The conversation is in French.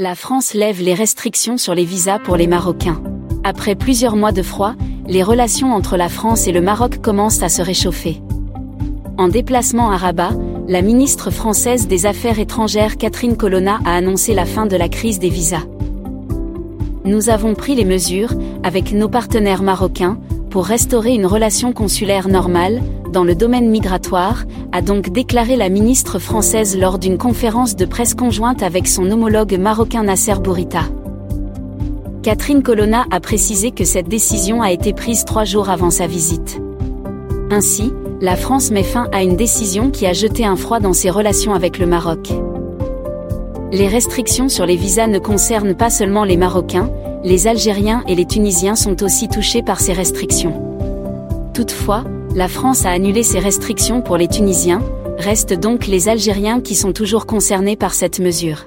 La France lève les restrictions sur les visas pour les Marocains. Après plusieurs mois de froid, les relations entre la France et le Maroc commencent à se réchauffer. En déplacement à Rabat, la ministre française des Affaires étrangères Catherine Colonna a annoncé la fin de la crise des visas. Nous avons pris les mesures, avec nos partenaires marocains, pour restaurer une relation consulaire normale, dans le domaine migratoire, a donc déclaré la ministre française lors d'une conférence de presse conjointe avec son homologue marocain Nasser Bourita. Catherine Colonna a précisé que cette décision a été prise trois jours avant sa visite. Ainsi, la France met fin à une décision qui a jeté un froid dans ses relations avec le Maroc. Les restrictions sur les visas ne concernent pas seulement les Marocains, les Algériens et les Tunisiens sont aussi touchés par ces restrictions. Toutefois, la France a annulé ces restrictions pour les Tunisiens, restent donc les Algériens qui sont toujours concernés par cette mesure.